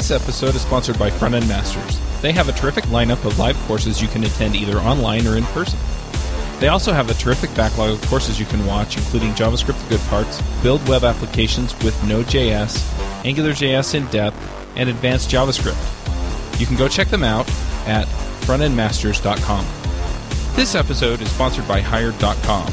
This episode is sponsored by Front End Masters. They have a terrific lineup of live courses you can attend either online or in person. They also have a terrific backlog of courses you can watch, including JavaScript the good parts, build web applications with Node.js, AngularJS in depth, and advanced JavaScript. You can go check them out at frontendmasters.com. This episode is sponsored by Hired.com.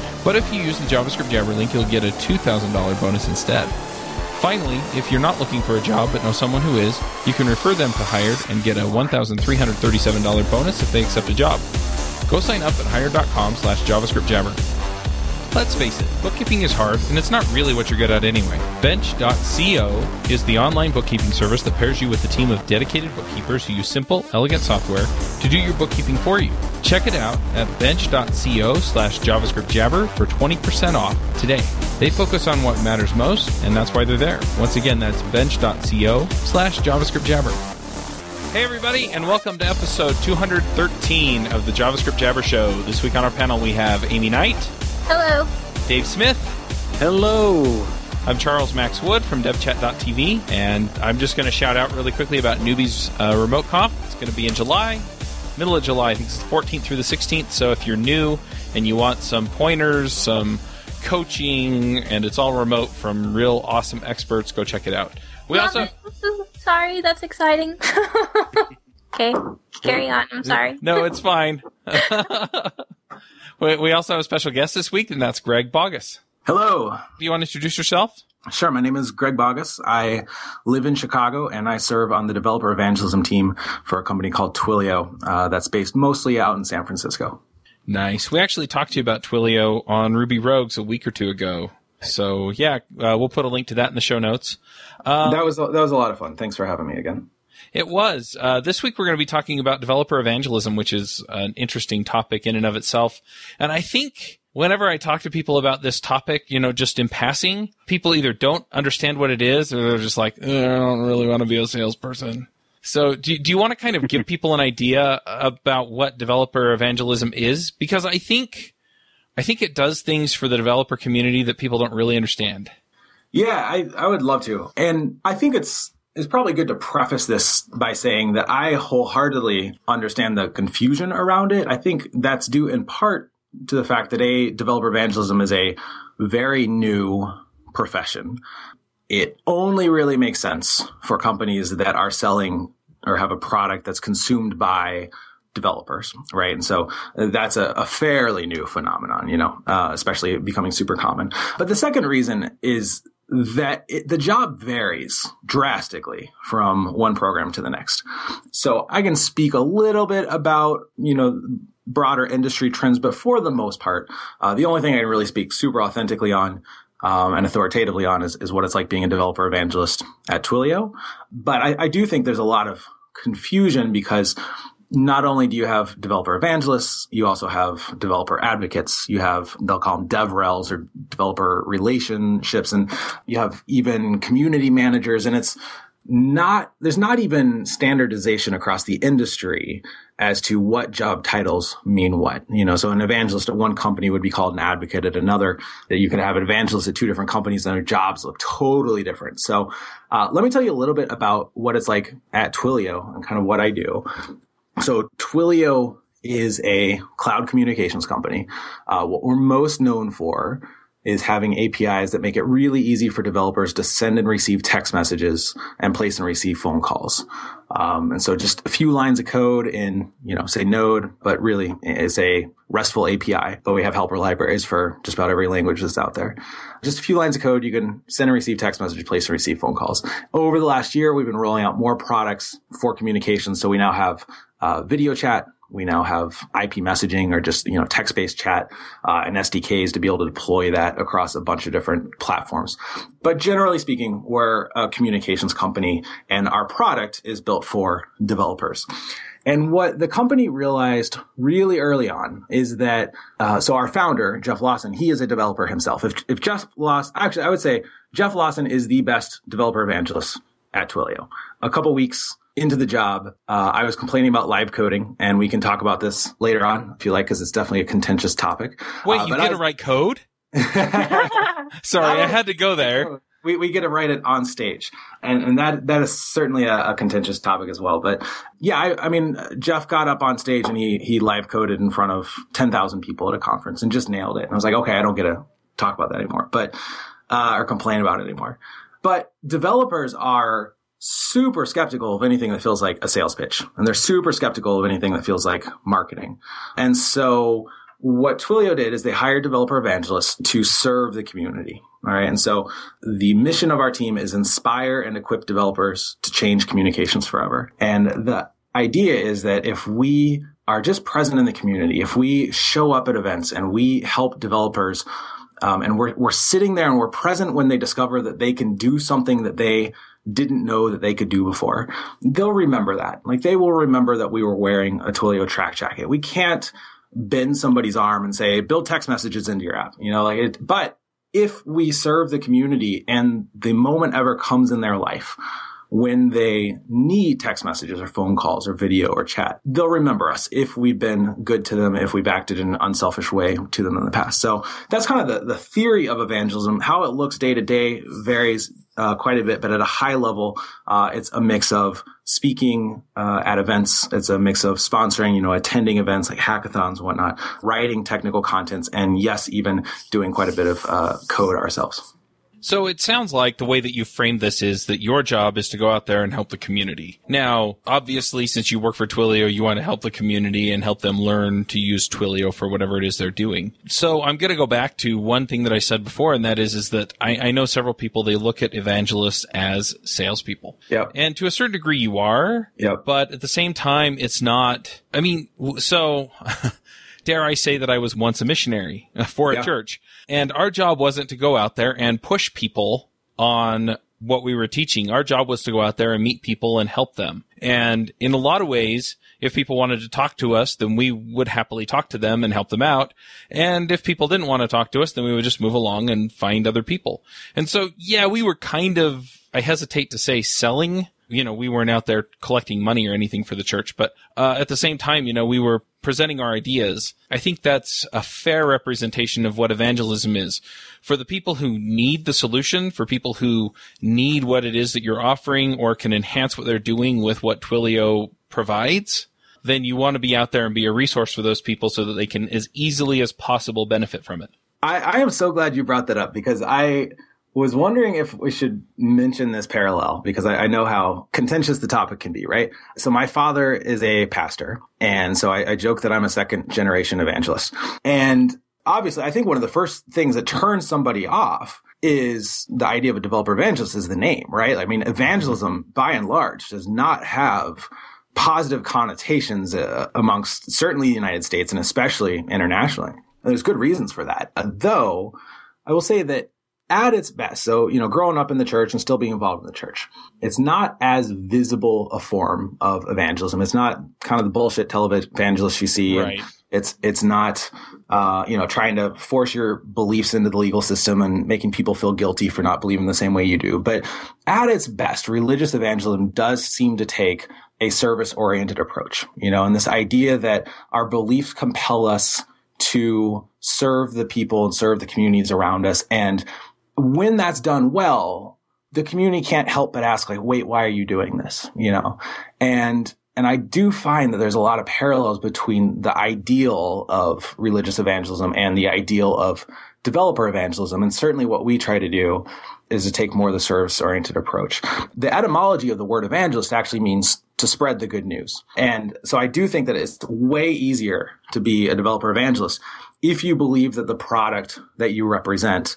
But if you use the JavaScript Jabber link, you'll get a $2,000 bonus instead. Finally, if you're not looking for a job but know someone who is, you can refer them to Hired and get a $1,337 bonus if they accept a job. Go sign up at hired.com slash JavaScript Jabber. Let's face it, bookkeeping is hard, and it's not really what you're good at anyway. Bench.co is the online bookkeeping service that pairs you with a team of dedicated bookkeepers who use simple, elegant software to do your bookkeeping for you. Check it out at bench.co slash JavaScript Jabber for 20% off today. They focus on what matters most, and that's why they're there. Once again, that's bench.co slash JavaScript Jabber. Hey, everybody, and welcome to episode 213 of the JavaScript Jabber Show. This week on our panel, we have Aimee Knight. Hello. Dave Smith. Hello. I'm Charles Max Wood from DevChat.tv, and I'm just going to shout out really quickly about Newbies uh, Remote Conf. It's going to be in July, middle of July. I think it's the 14th through the 16th. So if you're new and you want some pointers, some coaching, and it's all remote from real awesome experts, go check it out. We Love also it. Sorry, that's exciting. okay, carry on. I'm sorry. no, it's fine. we, we also have a special guest this week, and that's Greg Baugues. Hello. Do you want to introduce yourself? Sure. My name is Greg Baugues. I live in Chicago and I serve on the developer evangelism team for a company called Twilio uh, that's based mostly out in San Francisco. Nice. We actually talked to you about Twilio on Ruby Rogues a week or two ago. So yeah, uh, we'll put a link to that in the show notes. Um, that was that was a lot of fun. Thanks for having me again. It was. Uh, this week we're going to be talking about developer evangelism, which is an interesting topic in and of itself. And I think whenever I talk to people about this topic, you know, just in passing, people either don't understand what it is or they're just like, "Uh, I don't really want to be a salesperson. So do, do you want to kind of give people an idea about what developer evangelism is? Because I think, I think it does things for the developer community that people don't really understand. Yeah, I, I would love to. And I think it's it's probably good to preface this by saying that I wholeheartedly understand the confusion around it. I think that's due in part to the fact that a developer evangelism is a very new profession. It only really makes sense for companies that are selling or have a product that's consumed by developers, right? And so that's a, a fairly new phenomenon, you know, uh, especially becoming super common. But the second reason is that it, the job varies drastically from one program to the next. So I can speak a little bit about, you know, broader industry trends, but for the most part, uh, the only thing I can really speak super authentically on um, and authoritatively on is, is what it's like being a developer evangelist at Twilio. But I, I do think there's a lot of confusion because not only do you have developer evangelists, you also have developer advocates. You have, they'll call them DevRels or developer relationships. And you have even community managers. And it's not, there's not even standardization across the industry as to what job titles mean what. You know, so an evangelist at one company would be called an advocate at another. That you could have an evangelist at two different companies and their jobs look totally different. So, uh, let me tell you a little bit about what it's like at Twilio and kind of what I do. So Twilio is a cloud communications company. Uh, what we're most known for is having APIs that make it really easy for developers to send and receive text messages and place and receive phone calls. Um, and so just a few lines of code in, you know, say Node, but really it's a RESTful API, but we have helper libraries for just about every language that's out there. Just a few lines of code. You can send and receive text messages, place and receive phone calls. Over the last year, we've been rolling out more products for communication. So we now have uh, video chat, We now have IP messaging or just, you know, text-based chat, uh, and SDKs to be able to deploy that across a bunch of different platforms. But generally speaking, we're a communications company and our product is built for developers. And what the company realized really early on is that, uh, so our founder, Jeff Lawson, he is a developer himself. If, if Jeff Lawson, actually, I would say Jeff Lawson is the best developer evangelist at Twilio. A couple weeks into the job, uh, I was complaining about live coding, and we can talk about this later on if you like, because it's definitely a contentious topic. Wait, Uh, you get I to write code? Sorry, I had to go there. We, we get to write it on stage. And, and that, that is certainly a, a contentious topic as well. But yeah, I, I mean, Jeff got up on stage and he, he live coded in front of 10,000 people at a conference and just nailed it. And I was like, okay, I don't get to talk about that anymore, but, uh, or complain about it anymore. But developers are super skeptical of anything that feels like a sales pitch. And they're super skeptical of anything that feels like marketing. And so what Twilio did is they hired developer evangelists to serve the community. All right. And so the mission of our team is inspire and equip developers to change communications forever. And the idea is that if we are just present in the community, if we show up at events and we help developers um, and we're, we're sitting there and we're present when they discover that they can do something that they didn't know that they could do before. They'll remember that. Like they will remember that we were wearing a Twilio track jacket. We can't bend somebody's arm and say, build text messages into your app, you know, like it, but if we serve the community and the moment ever comes in their life when they need text messages or phone calls or video or chat, they'll remember us if we've been good to them, if we've acted in an unselfish way to them in the past. So that's kind of the, the theory of evangelism. How it looks day to day varies uh, quite a bit, but at a high level, uh, it's a mix of speaking uh, at events. It's a mix of sponsoring, you know, attending events like hackathons whatnot, writing technical contents, and yes, even doing quite a bit of uh, code ourselves. So it sounds like the way that you framed this is that your job is to go out there and help the community. Now, obviously, since you work for Twilio, you want to help the community and help them learn to use Twilio for whatever it is they're doing. So I'm going to go back to one thing that I said before, and that is, is that I, I know several people, they look at evangelists as salespeople. Yep. And to a certain degree, you are. Yep. But at the same time, it's not, I mean, so dare I say that I was once a missionary uh, for a Yeah. church. And our job wasn't to go out there and push people on what we were teaching. Our job was to go out there and meet people and help them. And in a lot of ways, if people wanted to talk to us, then we would happily talk to them and help them out. And if people didn't want to talk to us, then we would just move along and find other people. And so, yeah, we were kind of, I hesitate to say selling. You know, we weren't out there collecting money or anything for the church, but uh, at the same time, you know, we were presenting our ideas. I think that's a fair representation of what evangelism is. For the people who need the solution, for people who need what it is that you're offering or can enhance what they're doing with what Twilio provides, then you want to be out there and be a resource for those people so that they can as easily as possible benefit from it. I, I am so glad you brought that up because I was wondering if we should mention this parallel because I, I know how contentious the topic can be, right? So my father is a pastor, and so I, I joke that I'm a second generation evangelist. And obviously, I think one of the first things that turns somebody off is the idea of a developer evangelist is the name, right? I mean, evangelism by and large does not have positive connotations uh, amongst certainly the United States and especially internationally. And There's good reasons for that. Though I will say that at its best, so, you know, growing up in the church and still being involved in the church, it's not as visible a form of evangelism. It's not kind of the bullshit televangelist you see. Right. It's, it's not, uh, you know, trying to force your beliefs into the legal system and making people feel guilty for not believing the same way you do. But at its best, religious evangelism does seem to take a service oriented approach, you know, and this idea that our beliefs compel us to serve the people and serve the communities around us. And when that's done well, the community can't help but ask, like, wait, why are you doing this? You know, and and I do find that there's a lot of parallels between the ideal of religious evangelism and the ideal of developer evangelism. And certainly what we try to do is to take more of the service oriented approach. The etymology of the word evangelist actually means to spread the good news. And so I do think that it's way easier to be a developer evangelist if you believe that the product that you represent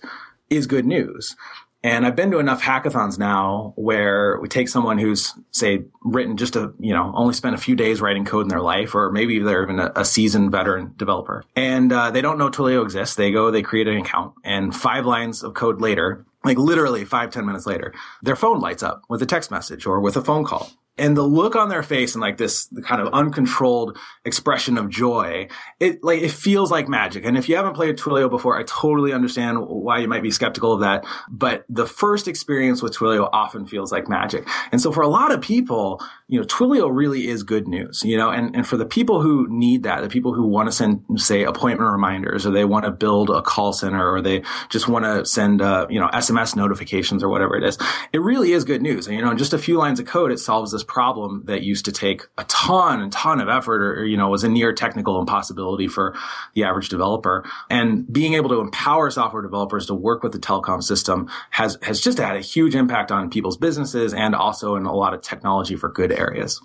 is good news. And I've been to enough hackathons now where we take someone who's, say, written just a, you know, only spent a few days writing code in their life, or maybe they're even a, a seasoned veteran developer. And uh, they don't know Twilio exists. They go, they create an account, and five lines of code later, like literally five ten minutes later, their phone lights up with a text message or with a phone call and the look on their face and like this kind of uncontrolled expression of joy, it like it feels like magic. And if you haven't played Twilio before, I totally understand why you might be skeptical of that. But the first experience with Twilio often feels like magic. And so for a lot of people, you know, Twilio really is good news, you know, and, and for the people who need that, the people who want to send, say, appointment reminders, or they want to build a call center, or they just want to send, uh, you know, SMS notifications or whatever it is, it really is good news. And, you know, in just a few lines of code, it solves this problem that used to take a ton and ton of effort or, you know, was a near technical impossibility for the average developer. And being able to empower software developers to work with the telecom system has, has just had a huge impact on people's businesses and also in a lot of technology for good areas.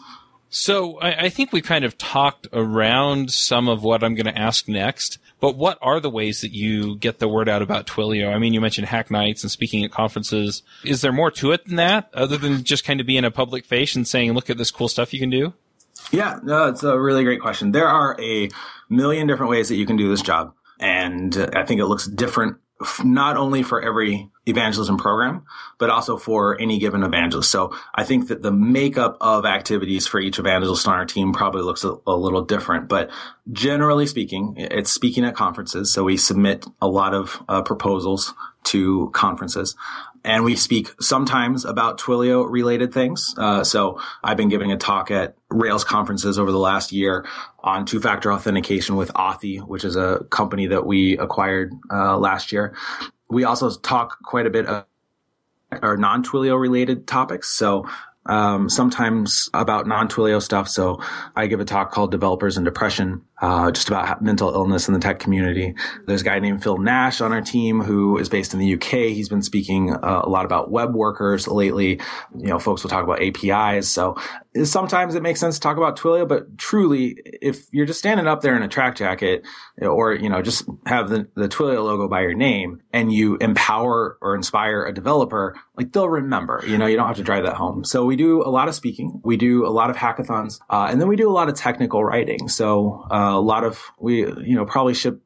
So I, I, think we kind of talked around some of what I'm going to ask next. But what are the ways that you get the word out about Twilio? I mean, you mentioned hack nights and speaking at conferences. Is there more to it than that, other than just kind of being a public face and saying, "Look at this cool stuff you can do"? Yeah, no, it's a really great question. There are a million different ways that you can do this job, and I think it looks different not only for every evangelism program, but also for any given evangelist. So I think that the makeup of activities for each evangelist on our team probably looks a, a, little different. But generally speaking, it's speaking at conferences. So we submit a lot of uh, proposals to conferences and we speak sometimes about Twilio related things. Uh, so I've been giving a talk at Rails conferences over the last year on two factor authentication with Authy, which is a company that we acquired uh, last year. We also talk quite a bit of our non Twilio related topics. So um, sometimes about non-Twilio stuff. So I give a talk called Developers and Depression, uh, just about mental illness in the tech community. There's a guy named Phil Nash on our team who is based in the UK. He's been speaking uh, a lot about web workers lately. You know, folks will talk about APIs. So sometimes it makes sense to talk about Twilio, but truly, if you're just standing up there in a track jacket or, you know, just have the, the Twilio logo by your name and you empower or inspire a developer, like they'll remember, you know, you don't have to drive that home. So we do a lot of speaking. We do a lot of hackathons. Uh, and then we do a lot of technical writing. So uh, a lot of, we, you know, probably ship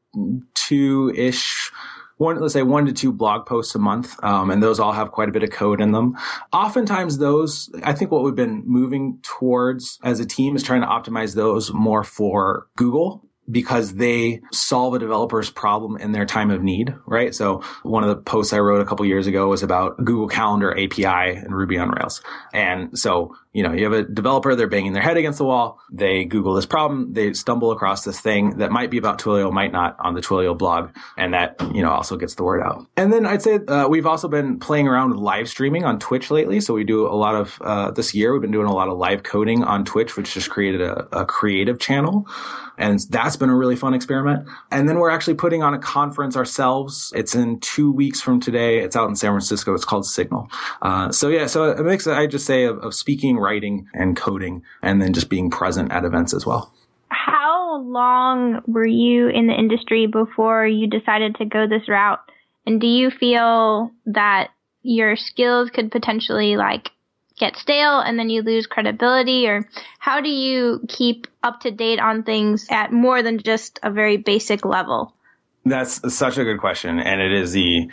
two ish one, let's say one to two blog posts a month, um, and those all have quite a bit of code in them. Oftentimes, those I think what we've been moving towards as a team is trying to optimize those more for Google because they solve a developer's problem in their time of need, right? So one of the posts I wrote a couple years ago was about Google Calendar API and Ruby on Rails. And so you know, you have a developer, they're banging their head against the wall. They Google this problem. They stumble across this thing that might be about Twilio, might not on the Twilio blog. And that, you know, also gets the word out. And then I'd say uh, we've also been playing around with live streaming on Twitch lately. So we do a lot of, uh, this year, we've been doing a lot of live coding on Twitch, which just created a, a creative channel. And that's been a really fun experiment. And then we're actually putting on a conference ourselves. It's in two weeks from today. It's out in San Francisco. It's called Signal. Uh, so yeah, so a mix, I just say, of, of speaking, writing and coding and then just being present at events as well. How long were you in the industry before you decided to go this route? And do you feel that your skills could potentially like get stale and then you lose credibility or how do you keep up to date on things at more than just a very basic level? That's such a good question and it is the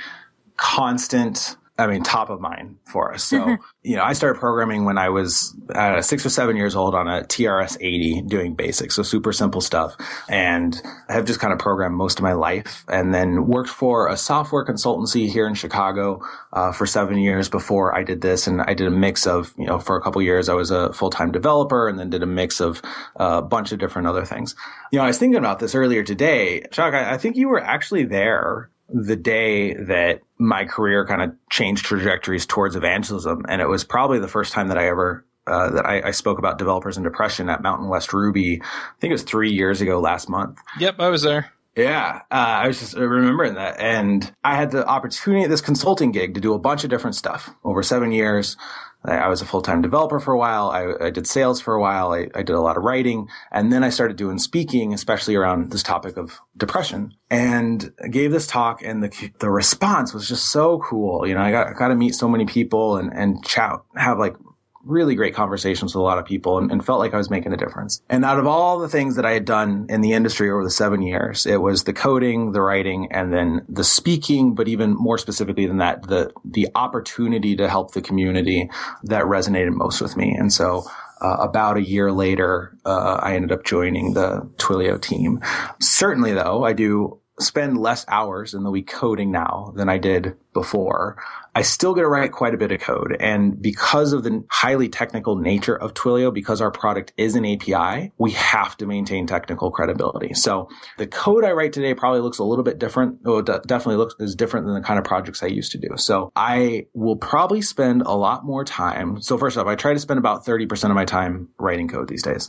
constant I mean, top of mind for us. So, you know, I started programming when I was uh, six or seven years old on a TRS 80 doing basics. So super simple stuff. And I have just kind of programmed most of my life and then worked for a software consultancy here in Chicago, uh, for seven years before I did this. And I did a mix of, you know, for a couple years, I was a full-time developer and then did a mix of uh, a bunch of different other things. You know, I was thinking about this earlier today. Chuck, I, I think you were actually there the day that my career kind of changed trajectories towards evangelism. And it was probably the first time that I ever uh, that I, I, spoke about developers and depression at Mountain West Ruby. I think it was three years ago last month. Yep, I was there. Yeah, uh, I was just remembering that, and I had the opportunity at this consulting gig to do a bunch of different stuff over seven years. I, was a full time developer for a while. I, I, did sales for a while. I, I did a lot of writing. And then I started doing speaking, especially around this topic of depression and gave this talk and the, the response was just so cool. You know, I got, got to meet so many people and, and chat, have like really great conversations with a lot of people and, and, felt like I was making a difference. And out of all the things that I had done in the industry over the seven years, it was the coding, the writing, and then the speaking, but even more specifically than that, the, the opportunity to help the community that resonated most with me. And so uh, about a year later, uh, I ended up joining the Twilio team. Certainly though, I do spend less hours in the week coding now than I did before. I still get to write quite a bit of code. And because of the highly technical nature of Twilio, because our product is an API, we have to maintain technical credibility. So the code I write today probably looks a little bit different. Well, definitely looks is different than the kind of projects I used to do. So I will probably spend a lot more time. So first off, I try to spend about 30% of my time writing code these days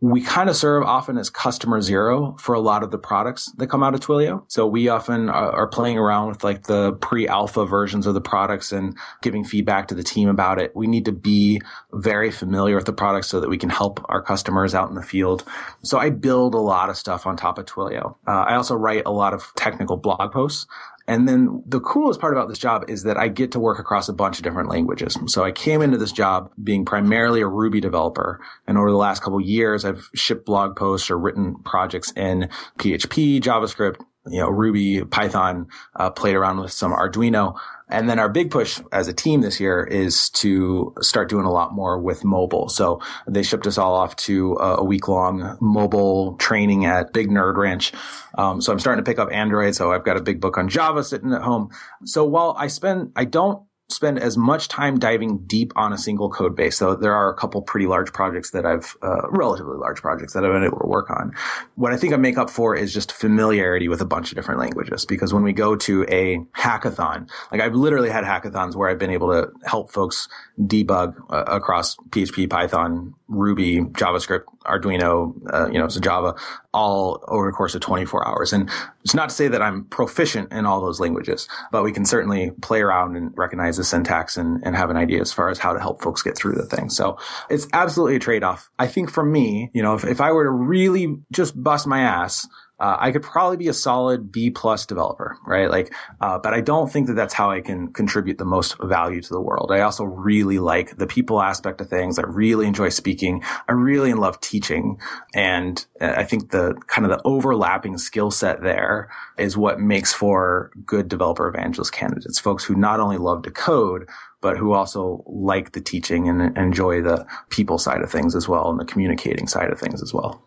we kind of serve often as customer zero for a lot of the products that come out of Twilio. So we often are, are playing around with like the pre-alpha versions of the products and giving feedback to the team about it. We need to be very familiar with the products so that we can help our customers out in the field. So I build a lot of stuff on top of Twilio. Uh, I also write a lot of technical blog posts. And then the coolest part about this job is that I get to work across a bunch of different languages. So I came into this job being primarily a Ruby developer. And over the last couple years, I've shipped blog posts or written projects in PHP, JavaScript, you know, Ruby, Python, uh, played around with some Arduino. And then our big push as a team this year is to start doing a lot more with mobile. So they shipped us all off to a week long mobile training at Big Nerd Ranch. Um, so I'm starting to pick up Android. So I've got a big book on Java sitting at home. So while I spend, I don't spend as much time diving deep on a single code base. So there are a couple pretty large projects that I've, uh, relatively large projects that I've been able to work on. What I think I make up for is just familiarity with a bunch of different languages. Because when we go to a hackathon, like I've literally had hackathons where I've been able to help folks debug uh, across PHP, Python, Ruby, JavaScript, Arduino, uh, you know, so Java, all over the course of 24 hours. And it's not to say that I'm proficient in all those languages, but we can certainly play around and recognize the syntax and, and have an idea as far as how to help folks get through the thing. So it's absolutely a trade off. I think for me, you know, if, if I were to really just bust my ass, uh, I could probably be a solid B plus developer, right? Like, uh, but I don't think that that's how I can contribute the most value to the world. I also really like the people aspect of things. I really enjoy speaking. I really love teaching. And uh, I think the kind of the overlapping skill set there is what makes for good developer evangelist candidates, folks who not only love to code, but who also like the teaching and enjoy the people side of things as well and the communicating side of things as well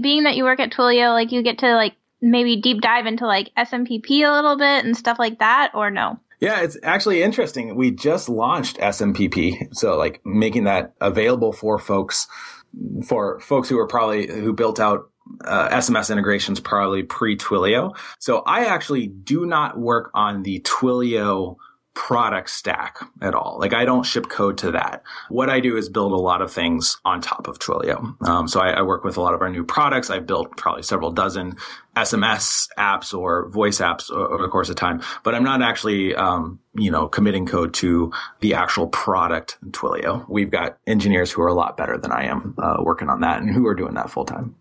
being that you work at Twilio, like you get to like maybe deep dive into like SMPP a little bit and stuff like that, or no? Yeah, it's actually interesting. We just launched SMPP, so like making that available for folks, for folks who are probably who built out uh, SMS integrations probably pre Twilio. So I actually do not work on the Twilio product stack at all. Like I don't ship code to that. What I do is build a lot of things on top of Twilio. Um, so I, I, work with a lot of our new products. I've built probably several dozen SMS apps or voice apps over the course of time, but I'm not actually, um, you know, committing code to the actual product Twilio. We've got engineers who are a lot better than I am uh, working on that and who are doing that full time.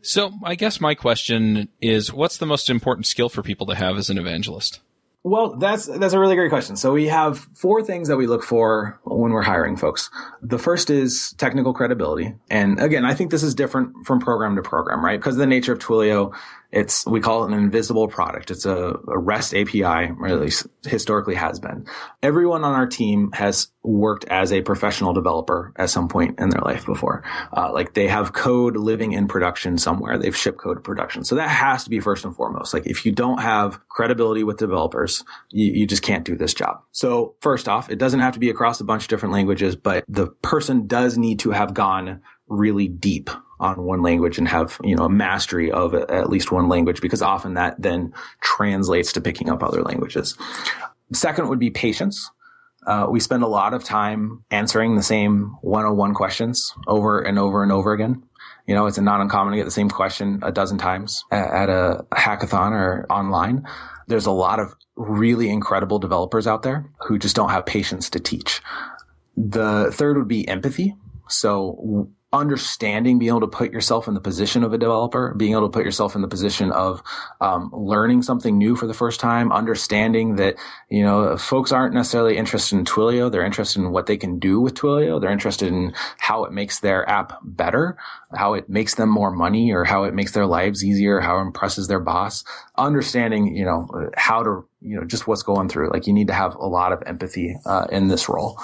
So I guess my question is, what's the most important skill for people to have as an evangelist? Well, that's that's a really great question. So we have four things that we look for when we're hiring folks. The first is technical credibility. And again, I think this is different from program to program, right? Because of the nature of Twilio, it's, we call it an invisible product. It's a, a, REST API, or at least historically has been. Everyone on our team has worked as a professional developer at some point in their life before. Uh, like they have code living in production somewhere. They've shipped code to production. So that has to be first and foremost. Like if you don't have credibility with developers, you, you just can't do this job. So first off, it doesn't have to be across a bunch of different languages, but the person does need to have gone really deep on one language and have, you know, a mastery of at least one language because often that then translates to picking up other languages. Second would be patience. Uh, we spend a lot of time answering the same 101 questions over and over and over again. You know, it's not uncommon to get the same question a dozen times at a hackathon or online. There's a lot of really incredible developers out there who just don't have patience to teach the third would be empathy. So understanding, being able to put yourself in the position of a developer, being able to put yourself in the position of um, learning something new for the first time, understanding that you know folks aren't necessarily interested in Twilio; they're interested in what they can do with Twilio. They're interested in how it makes their app better, how it makes them more money, or how it makes their lives easier, how it impresses their boss. Understanding, you know, how to you know just what's going through. Like you need to have a lot of empathy uh, in this role.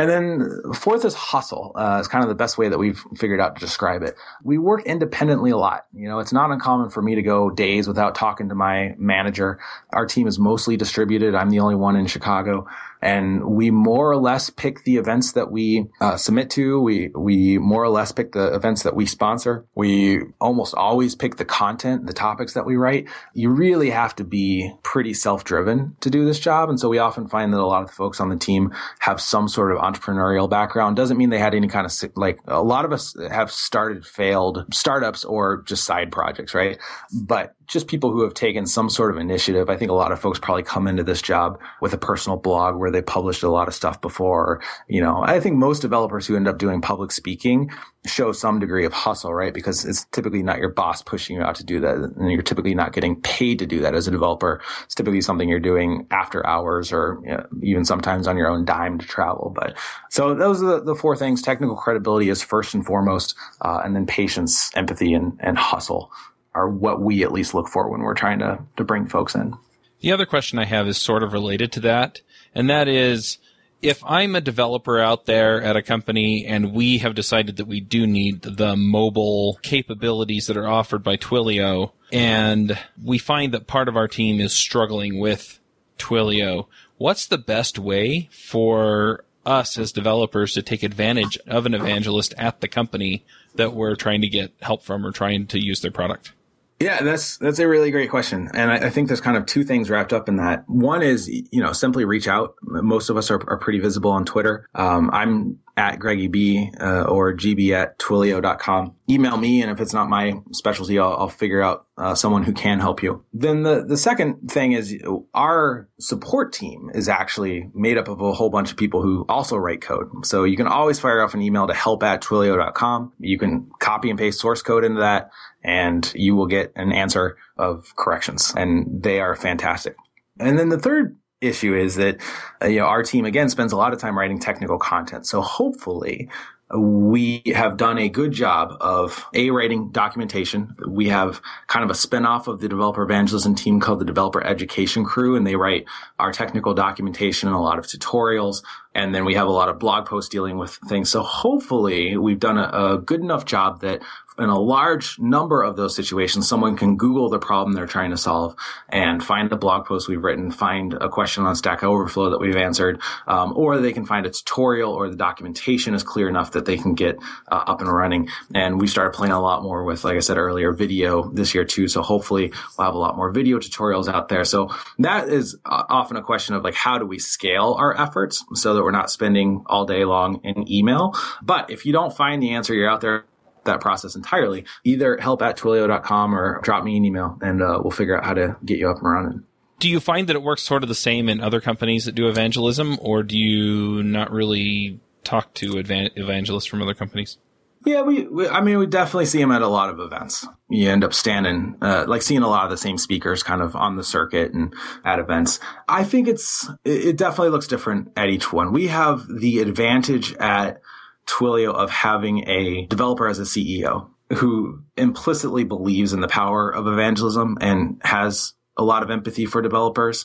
And then fourth is hustle. Uh, it's kind of the best way that we've figured out to describe it. We work independently a lot. You know, it's not uncommon for me to go days without talking to my manager. Our team is mostly distributed. I'm the only one in Chicago and we more or less pick the events that we uh, submit to. We we more or less pick the events that we sponsor. We almost always pick the content, the topics that we write. You really have to be pretty self-driven to do this job, and so we often find that a lot of the folks on the team have some sort of entrepreneurial background. Doesn't mean they had any kind of like a lot of us have started failed startups or just side projects, right? But just people who have taken some sort of initiative. I think a lot of folks probably come into this job with a personal blog where they published a lot of stuff before. You know, I think most developers who end up doing public speaking show some degree of hustle, right? Because it's typically not your boss pushing you out to do that. And you're typically not getting paid to do that as a developer. It's typically something you're doing after hours or you know, even sometimes on your own dime to travel. But so those are the, the four things. Technical credibility is first and foremost, uh, and then patience, empathy, and, and hustle are what we at least look for when we're trying to, to bring folks in. The other question I have is sort of related to that, and that is if I'm a developer out there at a company and we have decided that we do need the mobile capabilities that are offered by Twilio, and we find that part of our team is struggling with Twilio, what's the best way for us as developers to take advantage of an evangelist at the company that we're trying to get help from or trying to use their product? Yeah, that's that's a really great question, and I, I, think there's kind of two things wrapped up in that. One is, you know, simply reach out. Most of us are, are pretty visible on Twitter. Um, I'm at Greggy B uh, or gb at twilio.com. Email me, and if it's not my specialty, I'll, I'll figure out uh, someone who can help you. Then the, the second thing is our support team is actually made up of a whole bunch of people who also write code. So you can always fire off an email to help at twilio.com. You can copy and paste source code into that and you will get an answer of corrections and they are fantastic. And then the third issue is that uh, you know our team again spends a lot of time writing technical content. So hopefully we have done a good job of a writing documentation. We have kind of a spinoff of the developer evangelism team called the developer education crew, and they write our technical documentation and a lot of tutorials. And then we have a lot of blog posts dealing with things. So hopefully we've done a, a good enough job that in a large number of those situations, someone can Google the problem they're trying to solve and find a blog post we've written, find a question on Stack Overflow that we've answered, um, or they can find a tutorial or the documentation is clear enough that they can get uh, up and running. And we started playing a lot more with, like I said earlier, video this year too. So hopefully we'll have a lot more video tutorials out there. So that is uh, often a question of like, how do we scale our efforts so that we're not spending all day long in email? But if you don't find the answer, you're out there that process entirely, either help at twilio.com or drop me an email and uh, we'll figure out how to get you up and running. Do you find that it works sort of the same in other companies that do evangelism, or do you not really talk to evangelists from other companies? Yeah, we, we, I mean, we definitely see them at a lot of events. You end up standing, uh, like seeing a lot of the same speakers kind of on the circuit and at events. I think it's, it definitely looks different at each one. We have the advantage at Twilio of having a developer as a CEO who implicitly believes in the power of evangelism and has a lot of empathy for developers.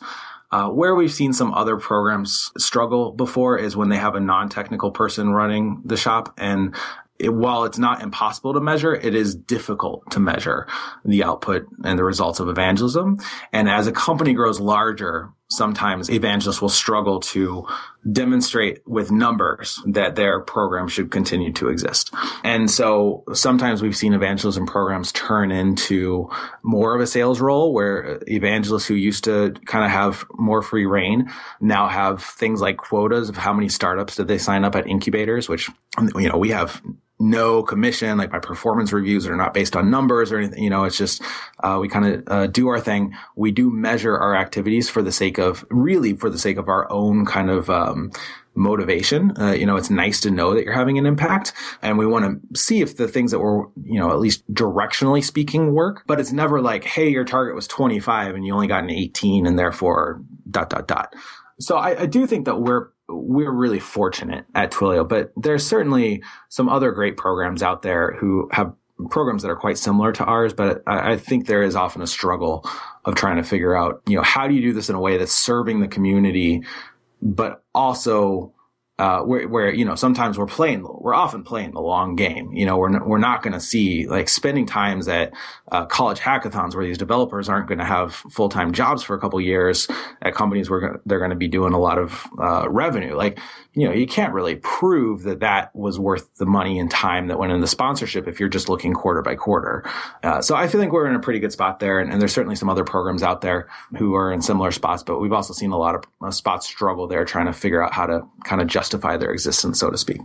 Uh, where we've seen some other programs struggle before is when they have a non-technical person running the shop and it, while it's not impossible to measure, it is difficult to measure the output and the results of evangelism. And as a company grows larger, sometimes evangelists will struggle to demonstrate with numbers that their program should continue to exist. And so sometimes we've seen evangelism programs turn into more of a sales role where evangelists who used to kind of have more free reign now have things like quotas of how many startups did they sign up at incubators, which, you know, we have no commission, like my performance reviews are not based on numbers or anything. You know, it's just, uh, we kind of uh, do our thing. We do measure our activities for the sake of, really for the sake of our own kind of, um, motivation. Uh, you know, it's nice to know that you're having an impact and we want to see if the things that we're, you know, at least directionally speaking work, but it's never like, Hey, your target was 25 and you only got an 18 and therefore dot, dot, dot. So I, I do think that we're, we're really fortunate at Twilio, but there's certainly some other great programs out there who have programs that are quite similar to ours, but I, I, think there is often a struggle of trying to figure out, you know, how do you do this in a way that's serving the community, but also uh, where, where, you know, sometimes we're playing, we're often playing the long game. You know, we're, n- we're not going to see like spending times at uh, college hackathons where these developers aren't going to have full time jobs for a couple years at companies where they're going to be doing a lot of uh, revenue. Like, you know, you can't really prove that that was worth the money and time that went into the sponsorship if you're just looking quarter by quarter. Uh, so I feel like we're in a pretty good spot there. And, and, there's certainly some other programs out there who are in similar spots, but we've also seen a lot of uh, spots struggle there trying to figure out how to kind of justify their existence, so to speak.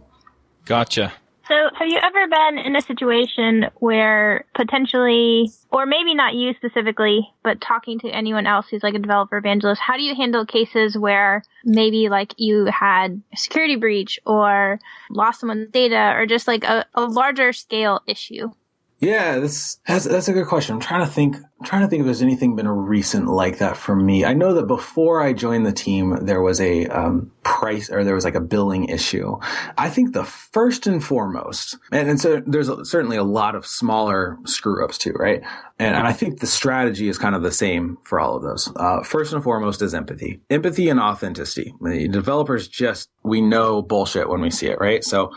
Gotcha. So, have you ever been in a situation where potentially, or maybe not you specifically, but talking to anyone else who's like a developer evangelist, how do you handle cases where maybe like you had a security breach or lost someone's data or just like a, a larger scale issue? Yeah, that's, that's that's a good question. I'm trying to think. I'm trying to think if there's anything been recent like that for me. I know that before I joined the team, there was a um, price or there was like a billing issue. I think the first and foremost, and, and so there's a, certainly a lot of smaller screw ups too, right? And, and, I think the strategy is kind of the same for all of those. Uh, first and foremost is empathy, empathy and authenticity. The developers just we know bullshit when we see it, right? So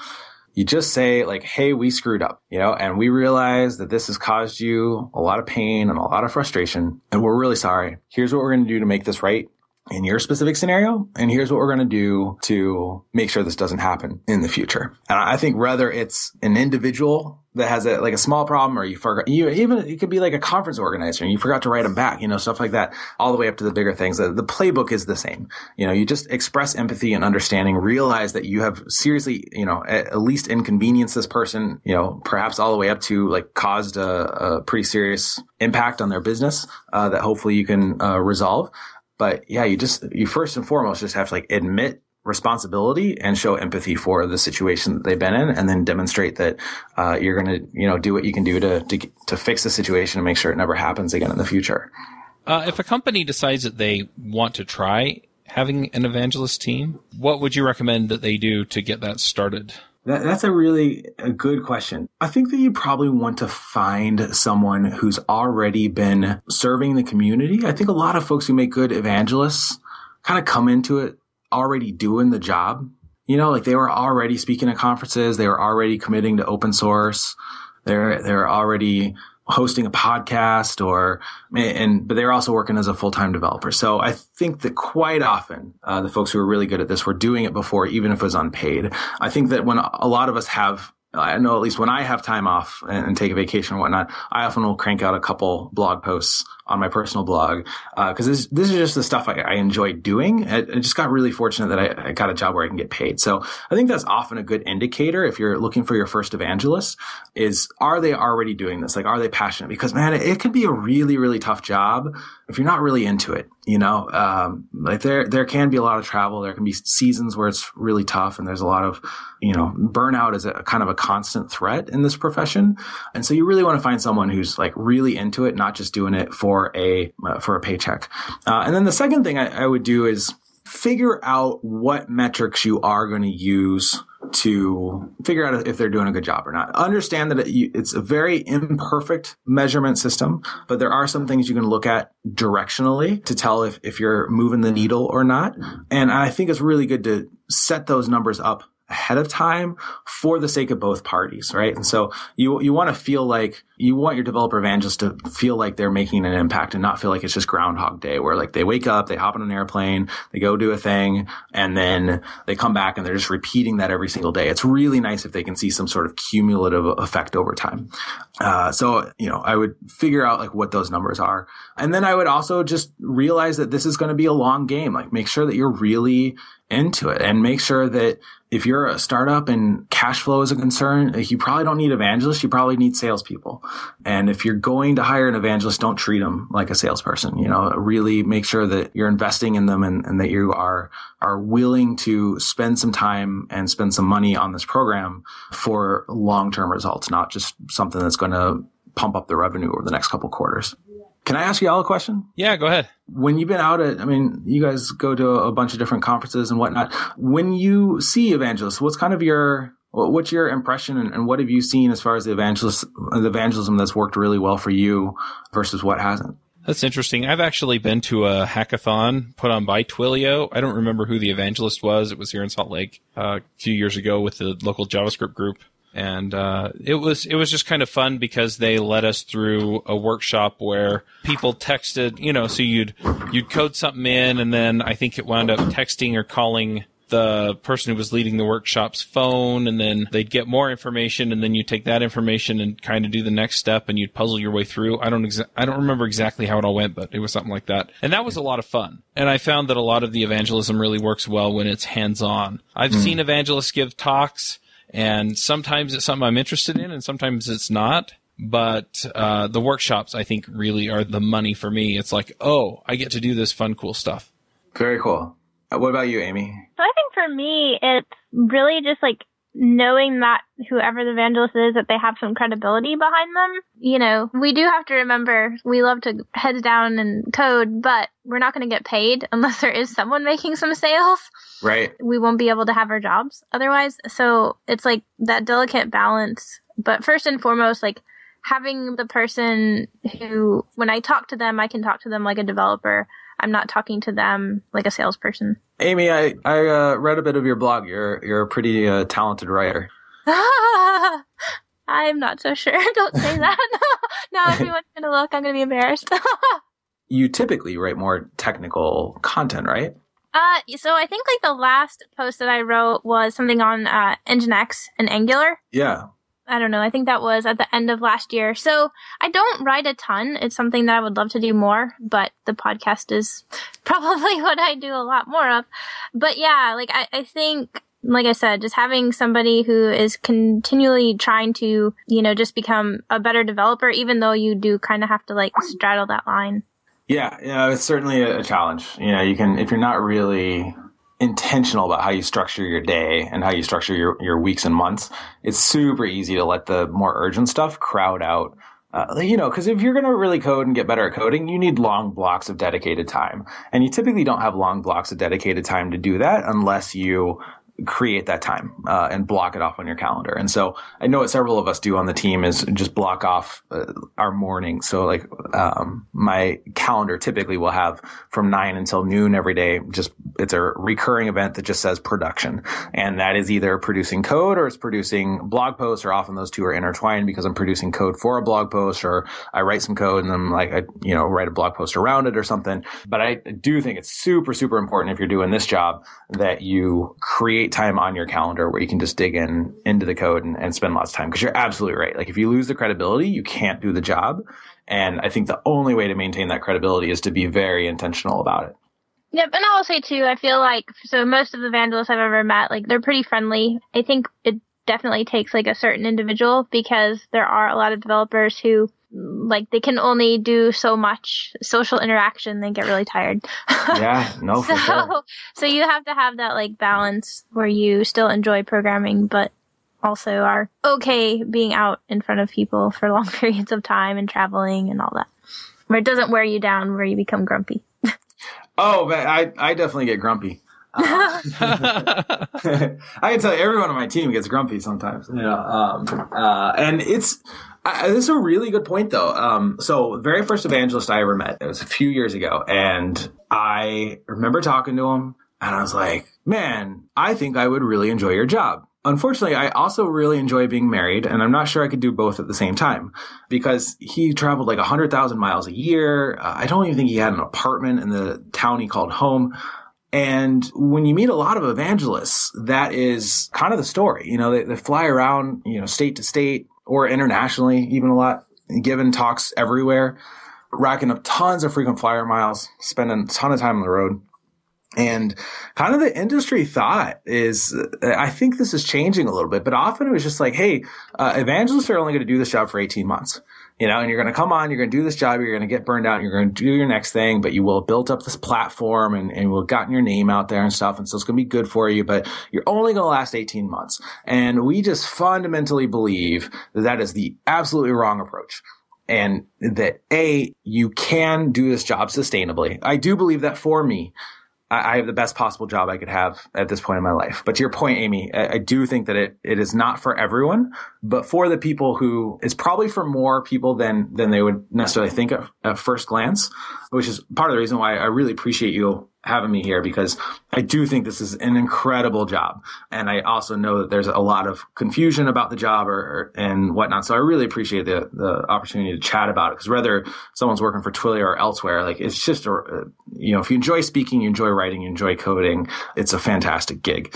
you just say like, Hey, we screwed up, you know, and we realize that this has caused you a lot of pain and a lot of frustration. And we're really sorry. Here's what we're going to do to make this right in your specific scenario. And here's what we're going to do to make sure this doesn't happen in the future. And I think rather it's an individual that has a like a small problem or you forgot you even it could be like a conference organizer and you forgot to write them back you know stuff like that all the way up to the bigger things. The, the playbook is the same. You know you just express empathy and understanding realize that you have seriously you know at, at least inconvenienced this person you know perhaps all the way up to like caused a, a pretty serious impact on their business uh, that hopefully you can uh, resolve. But yeah you just you first and foremost just have to like admit responsibility and show empathy for the situation that they've been in and then demonstrate that uh, you're going to you know do what you can do to, to to fix the situation and make sure it never happens again in the future uh, if a company decides that they want to try having an evangelist team what would you recommend that they do to get that started that, that's a really a good question. I think that you probably want to find someone who's already been serving the community. I think a lot of folks who make good evangelists kind of come into it already doing the job. You know, like they were already speaking at conferences. They were already committing to open source. They're, they're already hosting a podcast or, and, but they're also working as a full-time developer. So I think that quite often, uh, the folks who are really good at this were doing it before, even if it was unpaid. I think that when a lot of us have I know at least when I have time off and, take a vacation and whatnot, I often will crank out a couple blog posts on my personal blog because uh, this this is just the stuff I, I enjoy doing. I, I, just got really fortunate that I, I, got a job where I can get paid. So I think that's often a good indicator if you're looking for your first evangelist is are they already doing this? Like are they passionate? Because man, it, it can be a really really tough job if you're not really into it. You know, um, like there there can be a lot of travel. There can be seasons where it's really tough, and there's a lot of you know burnout is a kind of a constant threat in this profession. And so you really want to find someone who's like really into it, not just doing it for for a uh, for a paycheck. Uh, and then the second thing I, I would do is figure out what metrics you are going to use to figure out if they're doing a good job or not. Understand that it's a very imperfect measurement system, but there are some things you can look at directionally to tell if, if you're moving the needle or not. And I think it's really good to set those numbers up ahead of time for the sake of both parties, right? And so you you want to feel like you want your developer evangelists to feel like they're making an impact and not feel like it's just Groundhog Day, where like they wake up, they hop on an airplane, they go do a thing, and then they come back and they're just repeating that every single day. It's really nice if they can see some sort of cumulative effect over time. Uh, so you know, I would figure out like what those numbers are, and then I would also just realize that this is going to be a long game. Like make sure that you're really into it and make sure that if you're a startup and cash flow is a concern, you probably don't need evangelists. You probably need salespeople. And if you're going to hire an evangelist, don't treat them like a salesperson. You know, really make sure that you're investing in them and, and that you are are willing to spend some time and spend some money on this program for long term results, not just something that's going to pump up the revenue over the next couple quarters. Can I ask you all a question? Yeah, go ahead. When you've been out at, I mean, you guys go to a bunch of different conferences and whatnot. When you see evangelists, what's kind of your, what's your impression and, what have you seen as far as the evangelist, the evangelism that's worked really well for you versus what hasn't? That's interesting. I've actually been to a hackathon put on by Twilio. I don't remember who the evangelist was. It was here in Salt Lake uh, a few years ago with the local JavaScript group and uh, it was it was just kind of fun because they led us through a workshop where people texted, you know, so you'd you'd code something in, and then I think it wound up texting or calling the person who was leading the workshop's phone, and then they'd get more information, and then you take that information and kind of do the next step, and you'd puzzle your way through. I don't exa- I don't remember exactly how it all went, but it was something like that, and that was a lot of fun. And I found that a lot of the evangelism really works well when it's hands on. I've mm. seen evangelists give talks and sometimes it's something I'm interested in, and sometimes it's not. But uh, the workshops, I think, really are the money for me. It's like, oh, I get to do this fun, cool stuff. Very cool. Uh, what about you, Aimee? So I think for me, it's really just like knowing that whoever the evangelist is, that they have some credibility behind them. You know, we do have to remember we love to heads down and code, but we're not going to get paid unless there is someone making some sales. Right. We won't be able to have our jobs otherwise. So it's like that delicate balance. But first and foremost, like having the person who, when I talk to them, I can talk to them like a developer. I'm not talking to them like a salesperson. Aimee, I I uh, read a bit of your blog. You're you're a pretty uh, talented writer. I'm not so sure. Don't say that. now everyone's gonna look. I'm gonna be embarrassed. you typically write more technical content, right? Uh, so I think like the last post that I wrote was something on uh, Nginx and Angular. Yeah. I don't know. I think that was at the end of last year. So I don't write a ton. It's something that I would love to do more, but the podcast is probably what I do a lot more of. But yeah, like I, I think, like I said, just having somebody who is continually trying to, you know, just become a better developer, even though you do kind of have to like straddle that line. Yeah, yeah, it's certainly a challenge. You know, you can if you're not really intentional about how you structure your day and how you structure your, your weeks and months, it's super easy to let the more urgent stuff crowd out. Uh, you know, because if you're going to really code and get better at coding, you need long blocks of dedicated time. And you typically don't have long blocks of dedicated time to do that unless you create that time uh, and block it off on your calendar. And so I know what several of us do on the team is just block off uh, our morning. So like um, my calendar typically will have from nine until noon every day. Just it's a recurring event that just says production, and that is either producing code or it's producing blog posts. Or often those two are intertwined because I'm producing code for a blog post, or I write some code and then like I you know write a blog post around it or something. But I do think it's super super important if you're doing this job that you create create time on your calendar where you can just dig in into the code and, and spend lots of time. Cause you're absolutely right. Like if you lose the credibility, you can't do the job. And I think the only way to maintain that credibility is to be very intentional about it. Yep, and I will say too, I feel like so most of the evangelists I've ever met, like they're pretty friendly. I think it definitely takes like a certain individual because there are a lot of developers who like they can only do so much social interaction they get really tired. Yeah no for so, sure. so you have to have that like balance where you still enjoy programming but also are okay being out in front of people for long periods of time and traveling and all that. Where it doesn't wear you down where you become grumpy. Oh but i i definitely get grumpy I can tell you, everyone on my team gets grumpy sometimes. Know, um, uh, and it's I, this is a really good point, though. Um, so, very first evangelist I ever met, it was a few years ago, and I remember talking to him, and I was like, "Man, I think I would really enjoy your job." Unfortunately, I also really enjoy being married, and I'm not sure I could do both at the same time because he traveled like 100,000 miles a year. Uh, I don't even think he had an apartment in the town he called home. And when you meet a lot of evangelists, that is kind of the story. You know, they, they fly around, you know, state to state, or internationally, even a lot, giving talks everywhere, racking up tons of frequent flyer miles, spending a ton of time on the road. And kind of the industry thought is, I think this is changing a little bit, but often it was just like, hey, uh, evangelists are only going to do this job for 18 months you know, and you're going to come on, you're going to do this job, you're going to get burned out, you're going to do your next thing, but you will have built up this platform and, and will have gotten your name out there and stuff. And so it's going to be good for you, but you're only going to last 18 months. And we just fundamentally believe that that is the absolutely wrong approach and that a you can do this job sustainably. I do believe that for me, I, have the best possible job I could have at this point in my life. But to your point, Aimee, I, I, do think that it, it is not for everyone, but for the people who it's probably for more people than than they would necessarily think at, at first glance, which is part of the reason why I really appreciate you having me here because I do think this is an incredible job. And I also know that there's a lot of confusion about the job or, or and whatnot. So I really appreciate the, the opportunity to chat about it because whether someone's working for Twilio or elsewhere, like it's just, a, you know, if you enjoy speaking, you enjoy writing, you enjoy coding, it's a fantastic gig.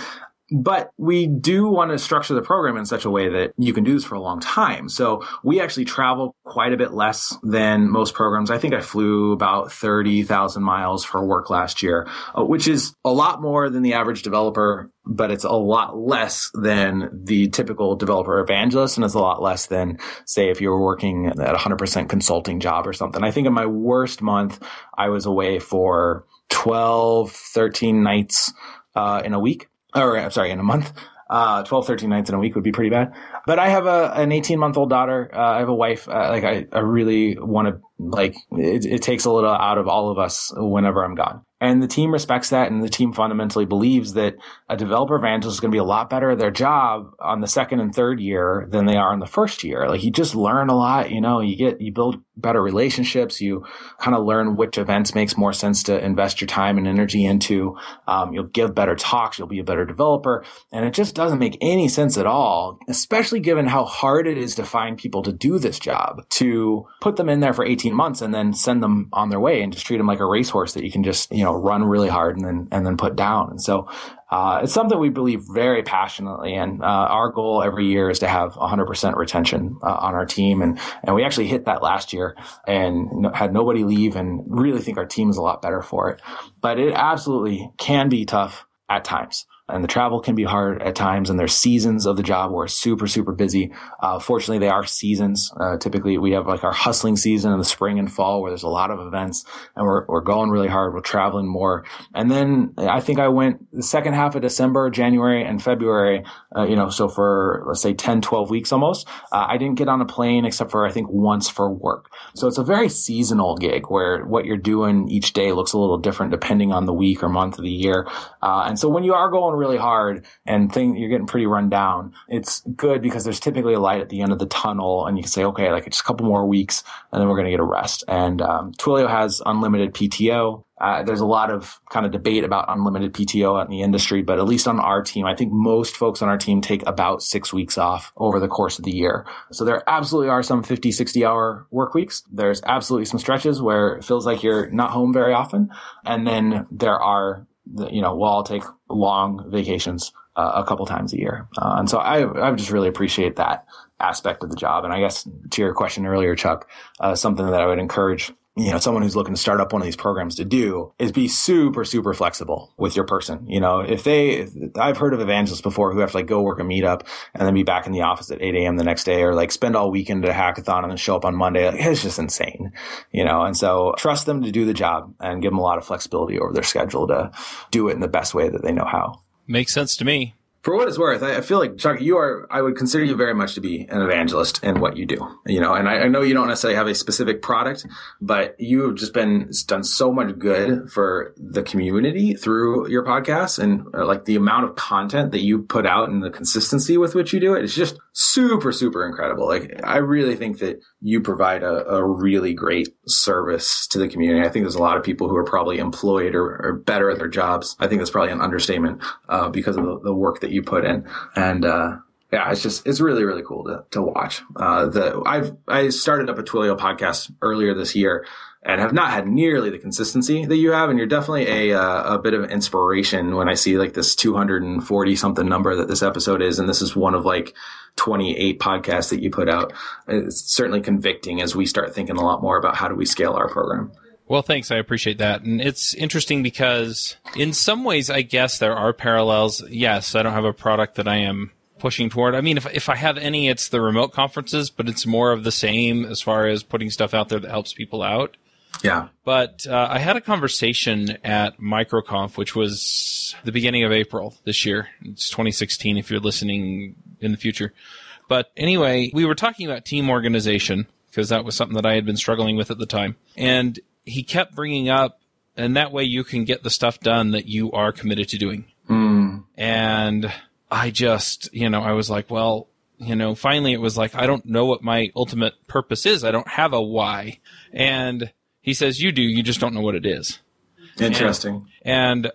But we do want to structure the program in such a way that you can do this for a long time. So we actually travel quite a bit less than most programs. I think I flew about 30,000 miles for work last year, uh, which is a lot more than the average developer, but it's a lot less than the typical developer evangelist. And it's a lot less than, say, if you were working at a 100% consulting job or something. I think in my worst month, I was away for 12, 13 nights uh, in a week or I'm sorry, in a month. Uh, 12, 13 nights in a week would be pretty bad. But I have a, an 18 month old daughter. Uh, I have a wife. Uh, like I, I really want to, like, it, it takes a little out of all of us whenever I'm gone. And the team respects that. And the team fundamentally believes that a developer evangelist is going to be a lot better at their job on the second and third year than they are in the first year. Like you just learn a lot, you know, you get, you build better relationships. You kind of learn which events makes more sense to invest your time and energy into. Um, you'll give better talks. You'll be a better developer. And it just doesn't make any sense at all, especially given how hard it is to find people to do this job, to put them in there for 18 months and then send them on their way and just treat them like a racehorse that you can just, you know, know, run really hard and then, and then put down. And so, uh, it's something we believe very passionately in. Uh, our goal every year is to have 100% retention uh, on our team. And, and we actually hit that last year and had nobody leave and really think our team is a lot better for it. But it absolutely can be tough at times and the travel can be hard at times and there's seasons of the job where it's super super busy. Uh, fortunately they are seasons. Uh, typically we have like our hustling season in the spring and fall where there's a lot of events and we're, we're going really hard. We're traveling more. And then i think i went the second half of december january and february uh, you know so for let's say 10 12 weeks almost uh, i didn't get on a plane except for i think once for work. So it's a very seasonal gig where what you're doing each day looks a little different depending on the week or month of the year. Uh, and so when you are going really hard and thing you're getting pretty run down, it's good because there's typically a light at the end of the tunnel, and you can say, okay, like just a couple more weeks, and then we're going to get a rest. And um, Twilio has unlimited PTO. Uh, there's a lot of kind of debate about unlimited PTO in the industry, but at least on our team, I think most folks on our team take about six weeks off over the course of the year. So there absolutely are some 50, 60 hour work weeks. There's absolutely some stretches where it feels like you're not home very often. And then there are you know, we'll all take long vacations uh, a couple times a year. Uh, and so I, I just really appreciate that aspect of the job. And I guess to your question earlier, Chuck, uh, something that I would encourage you know, someone who's looking to start up one of these programs to do is be super, super flexible with your person. You know, if they, I've heard of evangelists before who have to like go work a meetup and then be back in the office at 8 a.m. the next day or like spend all weekend at a hackathon and then show up on Monday. Like, it's just insane, you know, and so trust them to do the job and give them a lot of flexibility over their schedule to do it in the best way that they know how. Makes sense to me for what it's worth, I feel like Chuck, you are. I would consider you very much to be an evangelist in what you do. You know, and I, I know you don't necessarily have a specific product, but you have just been done so much good for the community through your podcast and uh, like the amount of content that you put out and the consistency with which you do it. It's just super, super incredible. Like I really think that you provide a, a really great service to the community. I think there's a lot of people who are probably employed or, or better at their jobs. I think that's probably an understatement uh, because of the, the work that you you put in. And, uh, yeah, it's just it's really really cool to to watch. Uh, the I've I started up a Twilio podcast earlier this year and have not had nearly the consistency that you have, and you're definitely a uh, a bit of inspiration when I see like this 240 something number that this episode is, and this is one of like 28 podcasts that you put out. It's certainly convicting as we start thinking a lot more about how do we scale our program. Well, thanks. I appreciate that. And it's interesting because in some ways, I guess there are parallels. Yes, I don't have a product that I am pushing toward. I mean, if, if I have any, it's the remote conferences, but it's more of the same as far as putting stuff out there that helps people out. Yeah. But uh, I had a conversation at MicroConf, which was the beginning of April this year. It's 2016 if you're listening in the future. But anyway, we were talking about team organization because that was something that I had been struggling with at the time. And he kept bringing up, and that way you can get the stuff done that you are committed to doing. Mm. And I just, you know, I was like, well, you know, finally it was like, I don't know what my ultimate purpose is. I don't have a why. And he says, you do, you just don't know what it is. Interesting. And, and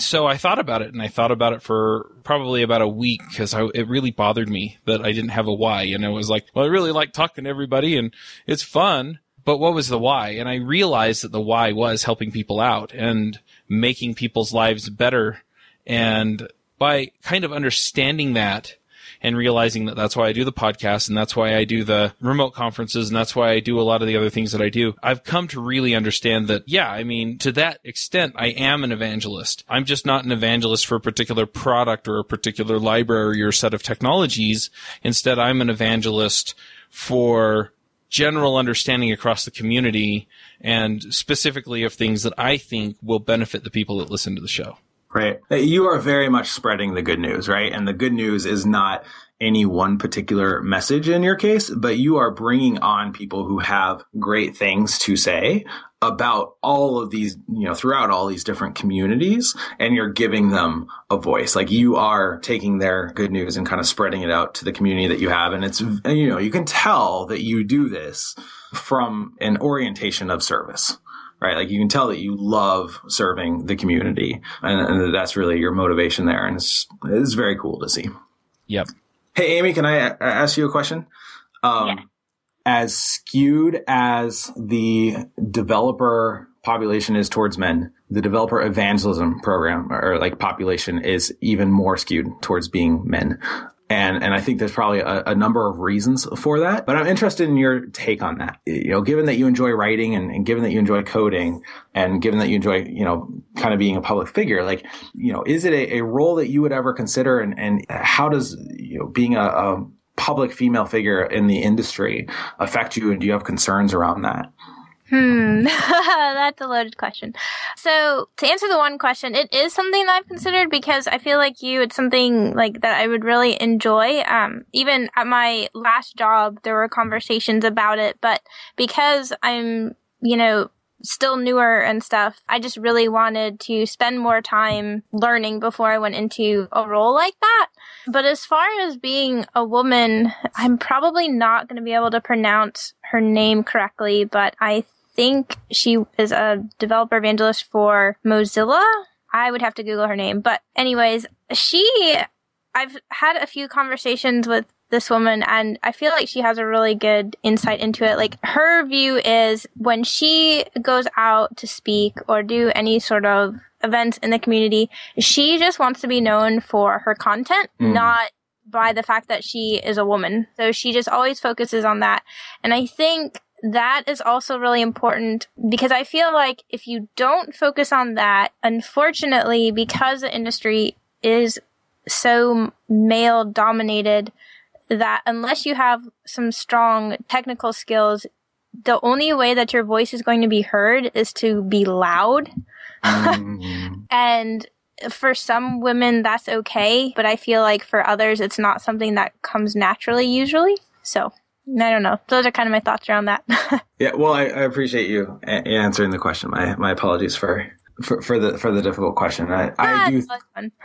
so I thought about it and I thought about it for probably about a week because it really bothered me that I didn't have a why. And I was like, well, I really like talking to everybody and it's fun. But what was the why? And I realized that the why was helping people out and making people's lives better. And by kind of understanding that and realizing that that's why I do the podcast and that's why I do the remote conferences and that's why I do a lot of the other things that I do. I've come to really understand that, yeah, I mean, to that extent, I am an evangelist. I'm just not an evangelist for a particular product or a particular library or set of technologies. Instead, I'm an evangelist for general understanding across the community and specifically of things that I think will benefit the people that listen to the show. Right. You are very much spreading the good news, right? And the good news is not any one particular message in your case, but you are bringing on people who have great things to say about all of these, you know, throughout all these different communities and you're giving them a voice. Like you are taking their good news and kind of spreading it out to the community that you have. And it's, you know, you can tell that you do this from an orientation of service right? Like you can tell that you love serving the community, and, and that's really your motivation there, and it's it's very cool to see. Yep. Hey, Aimee, can I ask you a question? Um, yeah. As skewed as the developer population is towards men, the developer evangelism program or like population is even more skewed towards being men. And, and I think there's probably a, a, number of reasons for that, but I'm interested in your take on that. You know, given that you enjoy writing and, and given that you enjoy coding and given that you enjoy, you know, kind of being a public figure, like, you know, is it a, a role that you would ever consider? And, and how does, you know, being a, a public female figure in the industry affect you? And do you have concerns around that? Hmm, that's a loaded question. So to answer the one question, it is something that I've considered because I feel like you, it's something like that I would really enjoy. Um, even at my last job, there were conversations about it, but because I'm, you know, still newer and stuff, I just really wanted to spend more time learning before I went into a role like that. But as far as being a woman, I'm probably not going to be able to pronounce her name correctly, but I think she is a developer evangelist for Mozilla. I would have to Google her name. But anyways, she, I've had a few conversations with this woman and I feel like she has a really good insight into it. Like her view is when she goes out to speak or do any sort of events in the community, she just wants to be known for her content, mm. not by the fact that she is a woman. So she just always focuses on that. And I think that is also really important because I feel like if you don't focus on that, unfortunately, because the industry is so male dominated, that unless you have some strong technical skills, the only way that your voice is going to be heard is to be loud. Mm-hmm. and for some women, that's okay, but I feel like for others, it's not something that comes naturally usually. So I don't know. Those are kind of my thoughts around that. yeah, well, I, I appreciate you a- answering the question. My my apologies for for, for the for the difficult question. I, I do.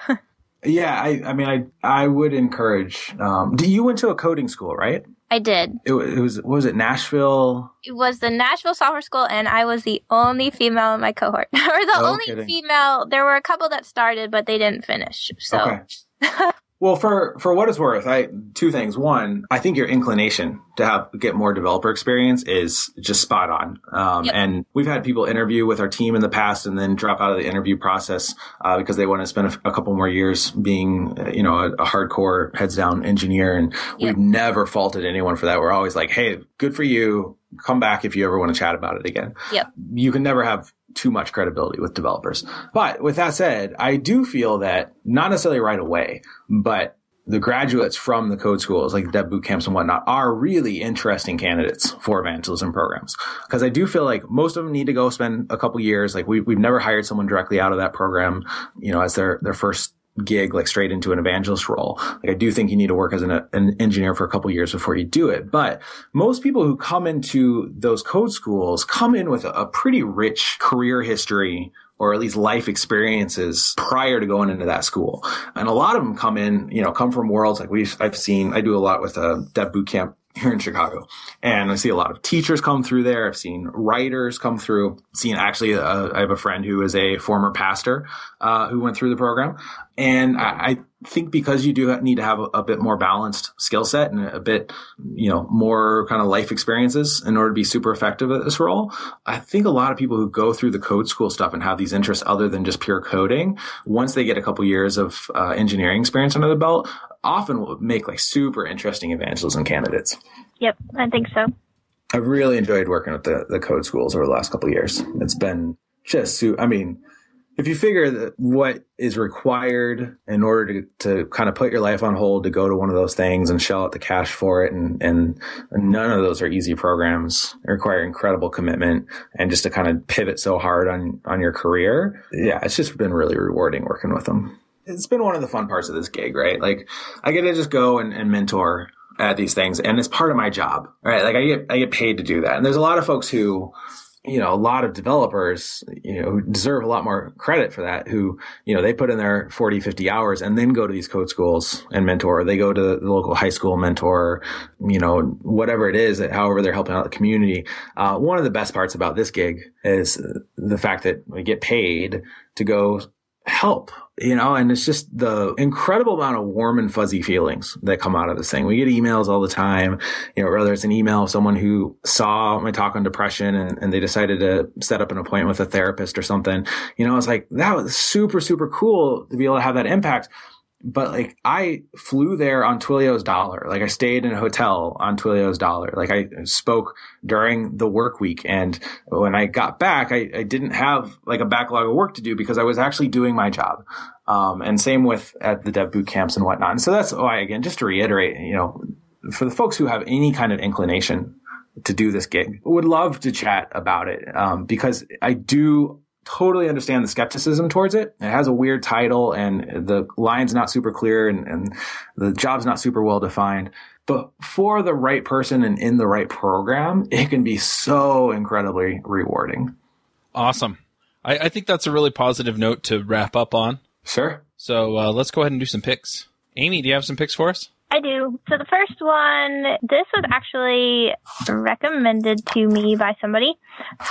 yeah, I I mean I I would encourage. Um, do you went to a coding school, right? I did. It, it was what was it Nashville? It was the Nashville Software School, and I was the only female in my cohort, or the oh, only kidding. female. There were a couple that started, but they didn't finish. So. Okay. Well, for for what it's worth, I two things. One, I think your inclination to have get more developer experience is just spot on. Um, yep. And we've had people interview with our team in the past and then drop out of the interview process uh, because they want to spend a, a, couple more years being, uh, you know, a, a, hardcore heads down engineer. And yep. we've never faulted anyone for that. We're always like, hey, good for you. Come back if you ever want to chat about it again. Yep. You can never have too much credibility with developers. But with that said, I do feel that not necessarily right away, but the graduates from the code schools, like dev boot camps and whatnot, are really interesting candidates for evangelism programs. Because I do feel like most of them need to go spend a couple years. Like we, we've never hired someone directly out of that program, you know, as their, their first gig like straight into an evangelist role. Like I do think you need to work as an, an engineer for a couple years before you do it. But most people who come into those code schools come in with a, a pretty rich career history or at least life experiences prior to going into that school. And a lot of them come in, you know, come from worlds like we've, I've seen, I do a lot with a dev boot camp here in Chicago. And I see a lot of teachers come through there. I've seen writers come through. seen actually, uh, I have a friend who is a former pastor uh, who went through the program. And I, I, think because you do need to have a, a bit more balanced skill set and a bit, you know, more kind of life experiences in order to be super effective at this role. I think a lot of people who go through the code school stuff and have these interests other than just pure coding, once they get a couple years of uh, engineering experience under the belt, often will make like super interesting evangelism candidates. Yep, I think so. I've really enjoyed working with the, the code schools over the last couple years. It's been just, I mean, if you figure that what is required in order to, to kind of put your life on hold to go to one of those things and shell out the cash for it and, and none of those are easy programs they require incredible commitment and just to kind of pivot so hard on on your career yeah it's just been really rewarding working with them it's been one of the fun parts of this gig, right? Like I get to just go and, and mentor at these things and it's part of my job, right? Like I get, I get paid to do that. And there's a lot of folks who, you know, a lot of developers, you know, who deserve a lot more credit for that, who, you know, they put in their 40, 50 hours and then go to these code schools and mentor. They go to the local high school mentor, you know, whatever it is, however they're helping out the community. Uh, one of the best parts about this gig is the fact that we get paid to go help, you know, and it's just the incredible amount of warm and fuzzy feelings that come out of this thing. We get emails all the time, you know, whether it's an email of someone who saw my talk on depression and, and they decided to set up an appointment with a therapist or something, you know, it's like that was super, super cool to be able to have that impact but like I flew there on Twilio's dollar. Like I stayed in a hotel on Twilio's dollar. Like I spoke during the work week. And when I got back, I, I didn't have like a backlog of work to do because I was actually doing my job. Um, and same with at the dev boot camps and whatnot. And so that's why, again, just to reiterate, you know, for the folks who have any kind of inclination to do this gig, would love to chat about it. Um, because I do totally understand the skepticism towards it. It has a weird title and the line's not super clear and, and the job's not super well defined. But for the right person and in the right program, it can be so incredibly rewarding. Awesome. I, I think that's a really positive note to wrap up on. Sure. So uh, let's go ahead and do some picks. Aimee, do you have some picks for us? I do. So the first one, this was actually recommended to me by somebody.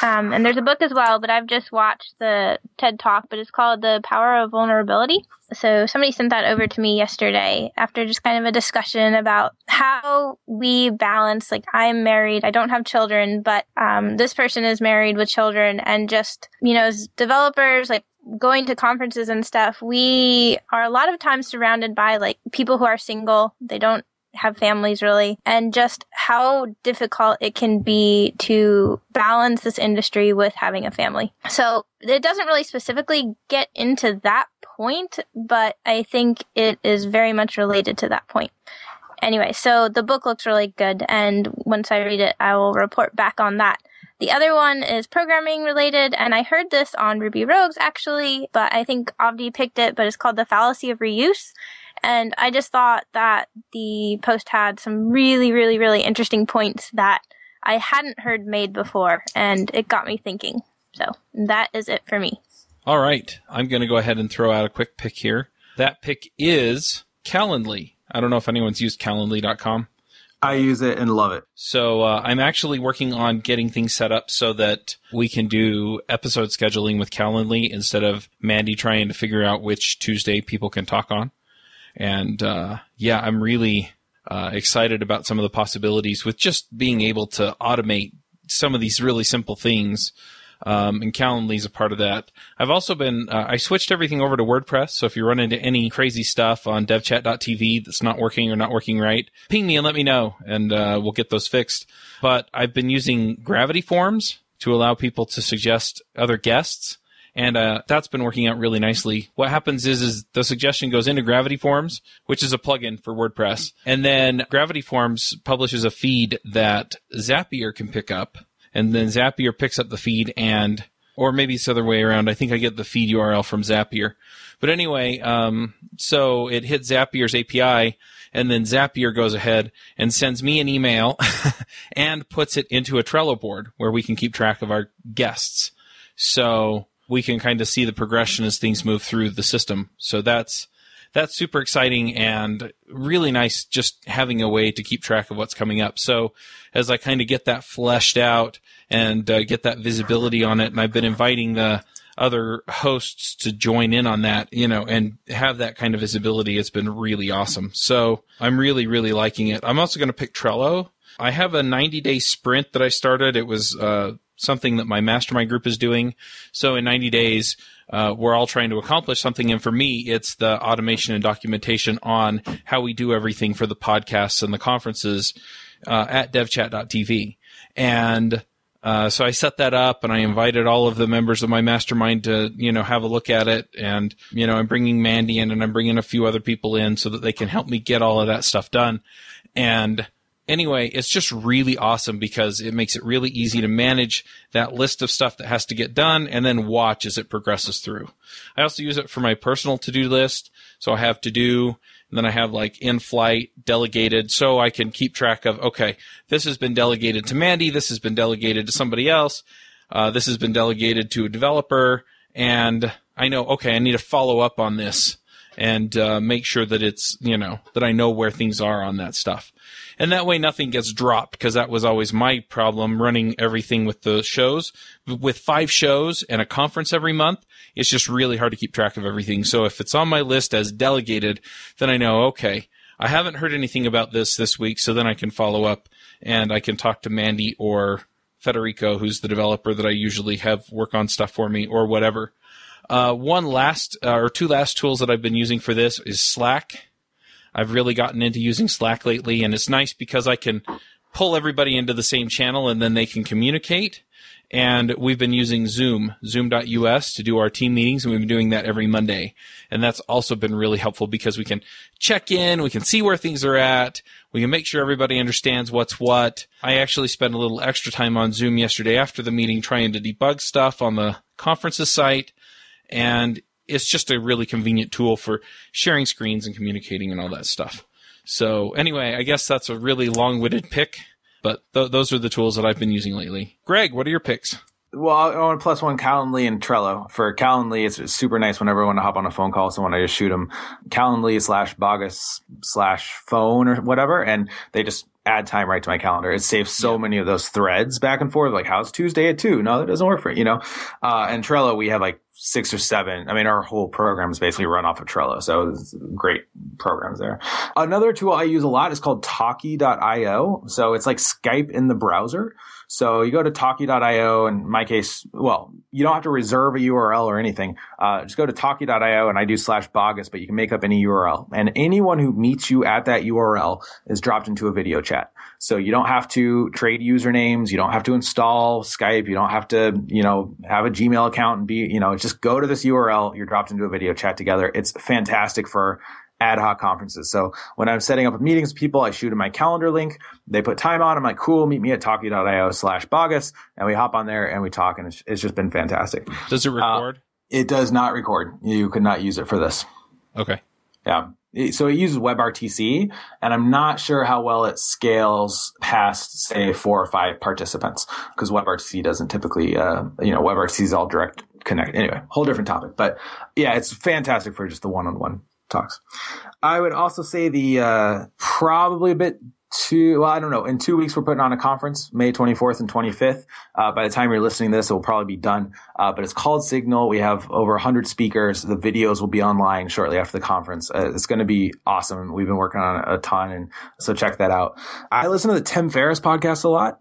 Um, and there's a book as well, but I've just watched the TED Talk, but it's called The Power of Vulnerability. So somebody sent that over to me yesterday after just kind of a discussion about how we balance, like I'm married, I don't have children, but, um, this person is married with children and just, you know, as developers, like going to conferences and stuff, we are a lot of times surrounded by like people who are single. They don't have families really and just how difficult it can be to balance this industry with having a family. So it doesn't really specifically get into that point, but I think it is very much related to that point. Anyway, so the book looks really good and once I read it, I will report back on that. The other one is programming related, and I heard this on Ruby Rogues actually, but I think Avdi picked it, but it's called The Fallacy of Reuse. And I just thought that the post had some really, really, really interesting points that I hadn't heard made before, and it got me thinking. So that is it for me. All right. I'm going to go ahead and throw out a quick pick here. That pick is Calendly. I don't know if anyone's used calendly.com. I use it and love it. So uh, I'm actually working on getting things set up so that we can do episode scheduling with Calendly instead of Mandy trying to figure out which Tuesday people can talk on. And uh, yeah, I'm really uh, excited about some of the possibilities with just being able to automate some of these really simple things. Um, and is a part of that. I've also been, uh, I switched everything over to WordPress. So if you run into any crazy stuff on devchat.tv that's not working or not working right, ping me and let me know and, uh, we'll get those fixed. But I've been using Gravity Forms to allow people to suggest other guests and uh, that's been working out really nicely. What happens is, is the suggestion goes into Gravity Forms, which is a plugin for WordPress, and then Gravity Forms publishes a feed that Zapier can pick up, and then Zapier picks up the feed and or maybe it's the other way around. I think I get the feed URL from Zapier. But anyway, um, so it hits Zapier's API, and then Zapier goes ahead and sends me an email and puts it into a Trello board where we can keep track of our guests. So we can kind of see the progression as things move through the system. So that's that's super exciting and really nice just having a way to keep track of what's coming up. So as I kind of get that fleshed out and uh, get that visibility on it, and I've been inviting the other hosts to join in on that, you know, and have that kind of visibility. It's been really awesome. So I'm really, really liking it. I'm also going to pick Trello. I have a 90 day sprint that I started. It was, uh, something that my mastermind group is doing. So in 90 days, uh, we're all trying to accomplish something. And for me, it's the automation and documentation on how we do everything for the podcasts and the conferences uh, at devchat.tv. And uh, so I set that up and I invited all of the members of my mastermind to, you know, have a look at it. And, you know, I'm bringing Mandy in and I'm bringing a few other people in so that they can help me get all of that stuff done. And anyway, it's just really awesome because it makes it really easy to manage that list of stuff that has to get done and then watch as it progresses through. I also use it for my personal to-do list. So I have to do, and then I have like in flight delegated so I can keep track of, okay, this has been delegated to Mandy. This has been delegated to somebody else. Uh, this has been delegated to a developer and I know, okay, I need to follow up on this and uh, make sure that it's, you know, that I know where things are on that stuff and that way nothing gets dropped because that was always my problem running everything with the shows. With five shows and a conference every month, it's just really hard to keep track of everything. So if it's on my list as delegated, then I know, okay, I haven't heard anything about this this week, so then I can follow up and I can talk to Mandy or Federico, who's the developer that I usually have work on stuff for me or whatever. Uh, one last uh, or two last tools that I've been using for this is Slack I've really gotten into using Slack lately, and it's nice because I can pull everybody into the same channel and then they can communicate. And we've been using Zoom, zoom.us to do our team meetings, and we've been doing that every Monday. And that's also been really helpful because we can check in, we can see where things are at, we can make sure everybody understands what's what. I actually spent a little extra time on Zoom yesterday after the meeting trying to debug stuff on the conference's site. And it's just a really convenient tool for sharing screens and communicating and all that stuff. So anyway, I guess that's a really long-winded pick, but th- those are the tools that I've been using lately. Greg, what are your picks? Well, I want plus one Calendly and Trello. For Calendly, it's super nice whenever I want to hop on a phone call with someone, I just shoot them Calendly slash Baugues slash phone or whatever, and they just add time right to my calendar. It saves so yeah. many of those threads back and forth. Like, how's Tuesday at two? No, that doesn't work for it, you know? Uh, and Trello, we have like six or seven. I mean, our whole program is basically run off of Trello. So great programs there. Another tool I use a lot is called Talky.io. So it's like Skype in the browser. So you go to Talky.io. In my case, well, you don't have to reserve a URL or anything. Uh, just go to Talky.io and I do slash Baugues, but you can make up any URL. And anyone who meets you at that URL is dropped into a video chat. So you don't have to trade usernames. You don't have to install Skype. You don't have to, you know, have a Gmail account and be, you know, just go to this URL. You're dropped into a video chat together. It's fantastic for ad hoc conferences. So when I'm setting up meetings with people, I shoot in my calendar link. They put time on. I'm like, cool, meet me at talky.io slash baugues. And we hop on there and we talk and it's, it's just been fantastic. Does it record? Uh, it does not record. You could not use it for this. Okay. Yeah so it uses WebRTC, and I'm not sure how well it scales past, say, four or five participants, because WebRTC doesn't typically, uh, you know, WebRTC is all direct connect. Anyway, whole different topic, but yeah, it's fantastic for just the one-on-one talks. I would also say the uh, probably a bit too. well, I don't know. In two weeks, we're putting on a conference, May 24th and 25th. Uh, by the time you're listening to this, it will probably be done. Uh, but it's called Signal. We have over 100 speakers. The videos will be online shortly after the conference. Uh, it's going to be awesome. We've been working on a ton. And so check that out. I listen to the Tim Ferriss podcast a lot.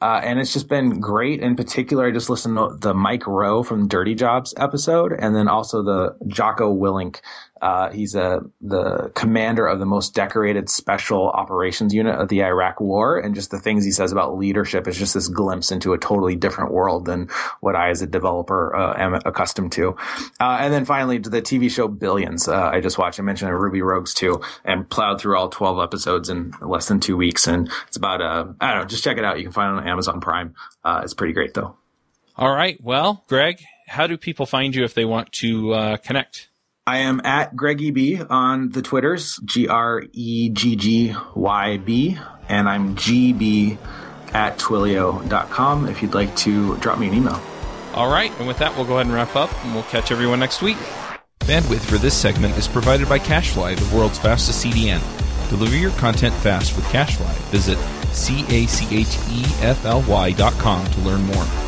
Uh, and it's just been great. In particular, I just listened to the Mike Rowe from Dirty Jobs episode, and then also the Jocko Willink uh, he's a the commander of the most decorated special operations unit of the Iraq War, and just the things he says about leadership is just this glimpse into a totally different world than what I, as a developer, uh, am accustomed to. Uh, and then finally, the TV show Billions, uh, I just watched. I mentioned Ruby Rogues too, and plowed through all twelve episodes in less than two weeks, and it's about uh, I don't know. Just check it out. You can find it on Amazon Prime. Uh, it's pretty great though. All right. Well, Greg, how do people find you if they want to connect? I am at Greggy B on the Twitters, G R E G G Y B, and I'm GB at Twilio.com if you'd like to drop me an email. All right, and with that, we'll go ahead and wrap up, and we'll catch everyone next week. Bandwidth for this segment is provided by CacheFly, the world's fastest CDN. Deliver your content fast with CacheFly. Visit C A C H E F L Y.com to learn more.